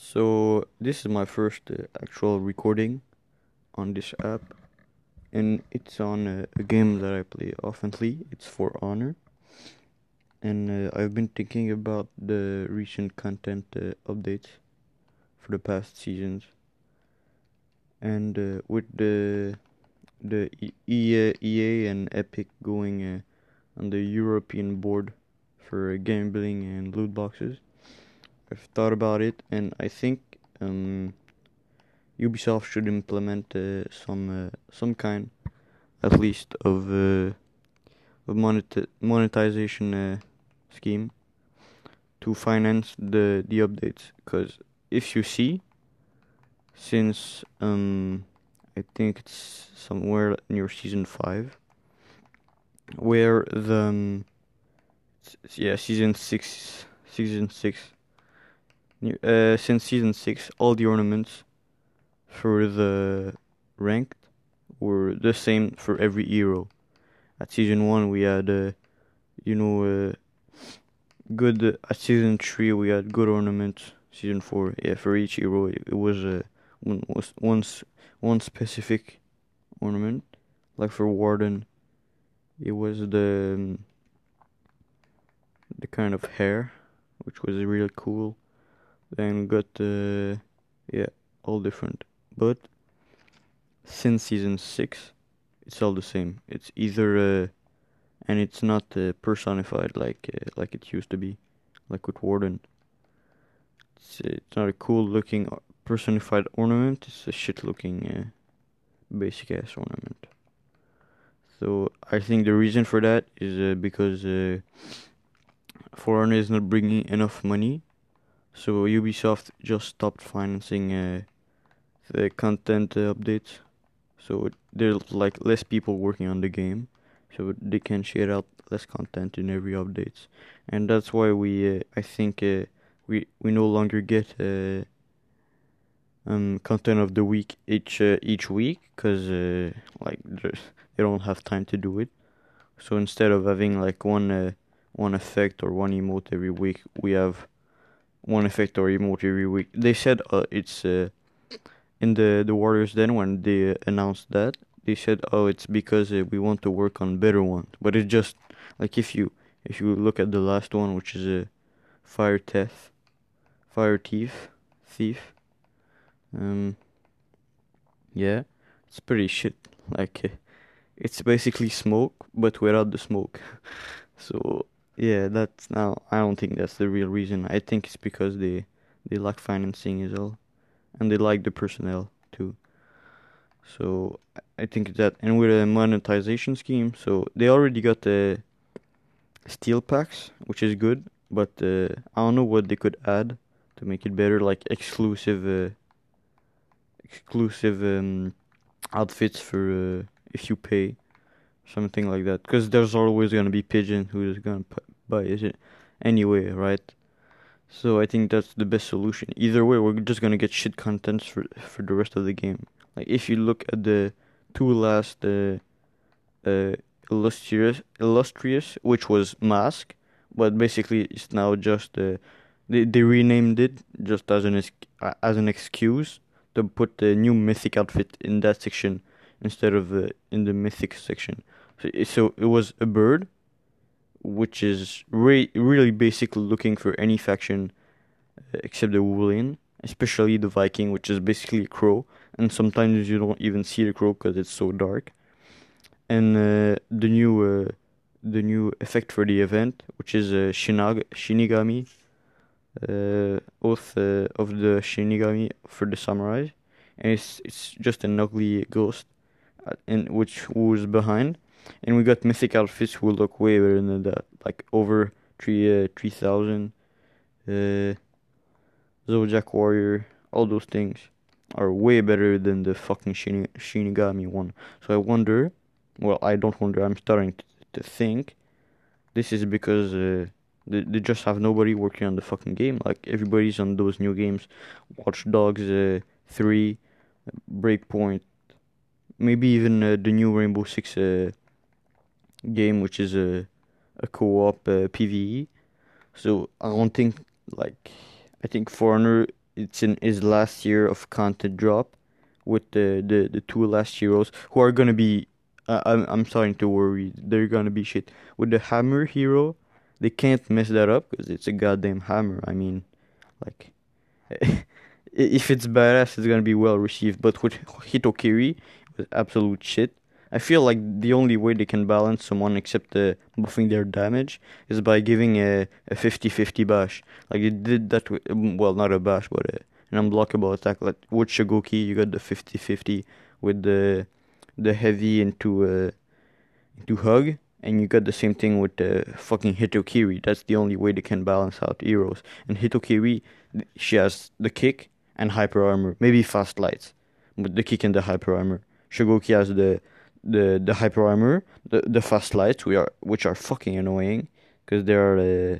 So this is my first uh, actual recording on this app, and it's on uh, a game that I play oftenly. It's For Honor, and uh, I've been thinking about the recent content uh, updates for the past seasons, and uh, with the the EA, EA and Epic going uh, on the European board for gambling and loot boxes. I've thought about it, and I think um, Ubisoft should implement uh, some uh, some kind, at least, of uh, of monet- monetization uh, scheme to finance the the updates. Because if you see, since um, I think it's somewhere near season five, where the um, yeah season six season six Uh, since season six, all the ornaments for the ranked were the same for every hero. At season one, we had, uh, you know, uh, good. At season three, we had good ornaments. Season four, yeah, for each hero, it, it was uh, one was once one specific ornament. Like for Warden, it was the um, the kind of hair, which was really cool then got uh, yeah all different. But since season 6 it's all the same. It's either uh, and it's not uh, personified like uh, like it used to be like with warden. It's, uh, it's not a cool looking personified ornament. It's a shit looking uh, basic ass ornament. So i think the reason for that is uh, because uh, For Honor is not bringing enough money so Ubisoft just stopped financing uh, the content uh, updates. So there's like less people working on the game, so they can share out less content in every updates, and that's why we uh, I think uh, we we no longer get uh, um content of the week each uh, each week because like they don't have time to do it. So instead of having like one one effect or one emote every week, we have one effect or emote every week. They said uh, it's uh, in the the Warrior's Den when they announced that they said oh it's because uh, we want to work on better ones. But it's just like if you if you look at the last one which is a uh, fire thief, fire thief, thief. Um. Yeah, it's pretty shit. Like uh, it's basically smoke but without the smoke. so yeah, that's now. I don't think that's the real reason. I think it's because they they lack financing is all, and they like the personnel too. So I- think that, and with a monetization scheme, so they already got the steel packs, which is good. But uh, I don't know what they could add to make it better, like exclusive, uh, exclusive um, outfits for uh, if you pay something like that because there's always gonna be pigeon who's gonna buy it? Anyway right? So i think that's the best solution. Either way we're just gonna get shit contents for for the rest of the game. Like if you look at the two last uh uh illustrious illustrious which was mask but basically it's now just uh they, they renamed it just as an as an excuse to put the new mythic outfit in that section instead of uh, in the mythic section. So, so it was a bird, which is re- really basically looking for any faction uh, except the Wu Lin, especially the Viking, which is basically a crow. And sometimes you don't even see the crow because it's so dark. And uh, the new uh, the new effect for the event, which is uh, Shinag- Shinigami, uh, oath uh, of the Shinigami for the samurai, and it's it's just an ugly ghost, and which who's behind and we got mythic outfits who look way better than that, like over three uh, three thousand. Uh, Zodiac Warrior, all those things are way better than the fucking Shini- Shinigami one. So I wonder, well, I don't wonder. I'm starting to, to think this is because uh, they they just have nobody working on the fucking game. Like everybody's on those new games, Watch Dogs uh, three, Breakpoint, maybe even uh, the new Rainbow Six. Game, which is a a co-op uh, PVE. So I don't think like I think For Honor it's in his last year of content drop with the the, the two last heroes who are gonna be. Uh, I'm I'm starting to worry. They're gonna be shit with the hammer hero. They can't mess that up because it's a goddamn hammer. I mean, like, if it's badass, it's gonna be well received. But with Hitokiri, it was absolute shit. I feel like the only way they can balance someone except uh, buffing their damage is by giving a, a 50-50 bash. Like it did that with, um, well, not a bash, but a, an unblockable attack. Like with Shugoki, you got the 50-50 with the the heavy into uh, into hug, and you got the same thing with the fucking Hitokiri. That's the only way they can balance out heroes. And Hitokiri, she has the kick and hyper armor, maybe fast lights, but the kick and the hyper armor. Shugoki has the the the hyper armor, the the fast lights, we are which are fucking annoying because they are. Uh,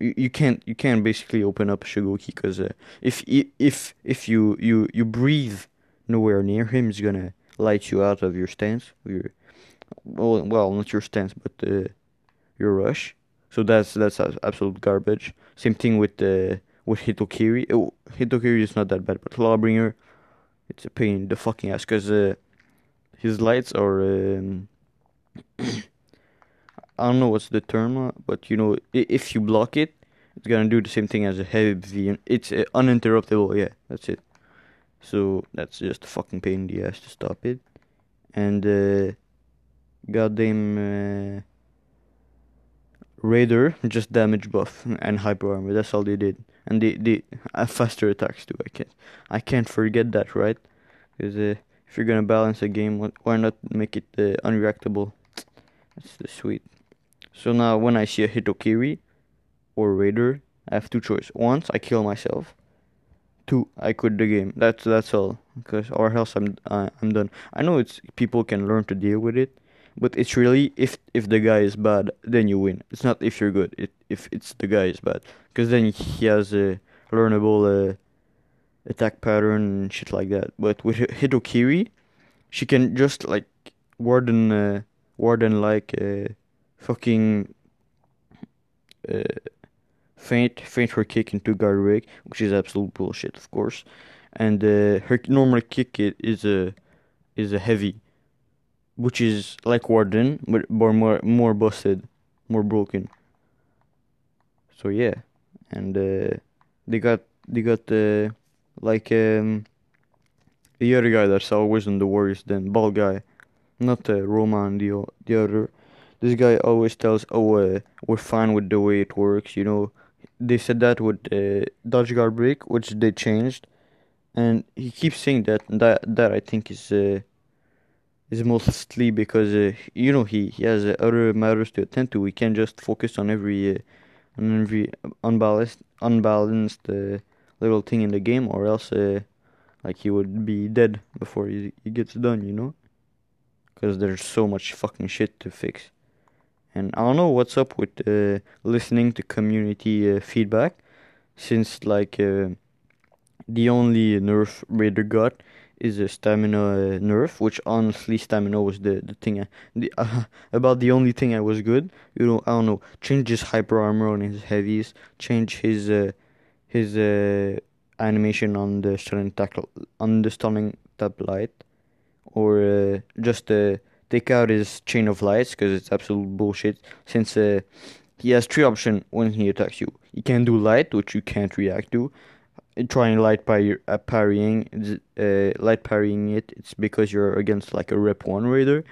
you, you can't you can't basically open up Shugoki because uh, if if if you you you breathe nowhere near him, he's gonna light you out of your stance. Your well, well, not your stance, but uh, your rush. So that's that's absolute garbage. Same thing with uh, with Hitokiri. Oh, Hitokiri is not that bad, but Lawbringer, it's a pain in the fucking ass because uh, his lights are. Um, I don't know what's the term, but you know, if you block it, it's gonna do the same thing as a heavy. V. It's uh, uninterruptible. Yeah, that's it. So that's just a fucking pain in the ass to stop it. And uh, goddamn uh, Raider just damage buff and hyper armor. That's all they did. And they they have faster attacks too. I can't I can't forget that, right? Because uh, if you're gonna balance a game, why not make it uh, unreactable? That's the sweet. So now when I see a Hitokiri or Raider, I have two choices. Once I kill myself. Two, I quit the game. That's that's all. Because or else I'm uh, I'm done. I know it's people can learn to deal with it, but it's really if if the guy is bad, then you win. It's not if you're good. It if it's the guy is bad, because then he has a learnable. Uh, attack pattern and shit like that. But with Hitokiri, she can just like warden uh, warden like uh, fucking uh, faint faint her kick into guard which is absolute bullshit, of course. And uh, her normal kick is a is a heavy, which is like warden but more more busted, more broken. So yeah, and uh, they got they got the like um, the other guy that's always in the Warriors, then ball guy, not uh, Roman, the the other. This guy always tells, "Oh, uh, we're fine with the way it works." You know, they said that with uh, dodge guard break, which they changed, and he keeps saying that. That that I think is uh, is mostly because uh, you know he he has uh, other matters to attend to. We can't just focus on every uh, on every unbalanced unbalanced uh, little thing in the game, or else uh, like he would be dead before he, he gets done, you know? Because there's so much fucking shit to fix. And I don't know what's up with uh, listening to community uh, feedback, since like uh, the only nerf Raider got is a stamina uh, nerf, which honestly stamina was the the thing I, the uh, about the only thing I was good. You know, I don't know, change his hyper armor on his heavies, change his uh, his uh, animation on the stunning tackle on the stunning tap light, or uh, just uh, take out his chain of lights because it's absolute bullshit. Since uh, he has three options when he attacks you, he can do light, which you can't react to. Trying light parry, uh, parrying, uh, light parrying it, it's because you're against like a rep one raider.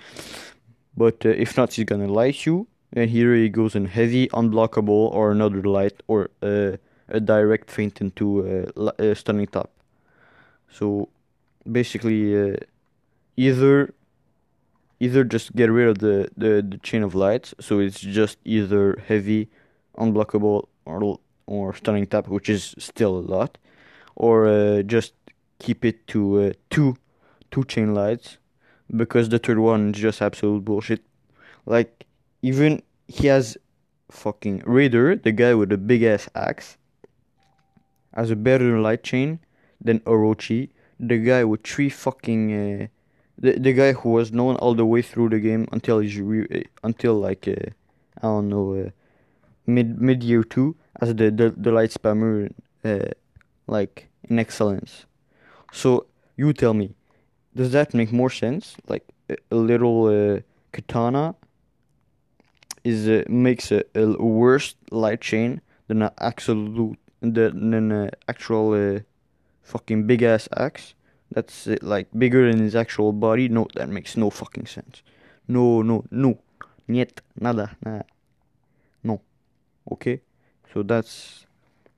But uh, if not, he's gonna light you, and here he goes in heavy, unblockable, or another light, or uh, a direct feint into a, stunning tap. So basically, uh, either either just get rid of the, the, the chain of lights, so it's just either heavy, unblockable, or or stunning tap, which is still a lot, or uh, just keep it to uh, two two chain lights, because the third one is just absolute bullshit. Like even he has fucking Raider, the guy with the big ass axe, has a better light chain than Orochi, the guy with three fucking uh, the the guy who was known all the way through the game until he's re- uh, until like uh, I don't know uh, mid mid year two as the the, the light spammer uh, like in excellence. So you tell me, does that make more sense? Like a, a little katana is uh, makes a, a worse light chain than an absolute than an actual uh, fucking big ass axe. That's uh, like bigger than his actual body. No, that makes no fucking sense. No, no, no, niet, nada, nada, no. Okay, so that's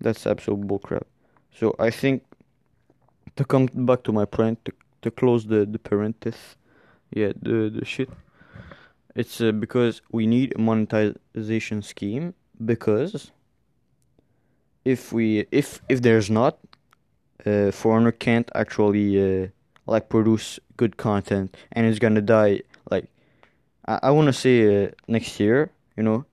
that's absolute bullcrap. So I think to come back to my point to to close the the parenthesis, yeah, the the shit. It's uh, because we need a monetization scheme because if we if if there's not, uh, For Honor can't actually uh, like produce good content and it's gonna die like I, I want to say uh, next year, you know,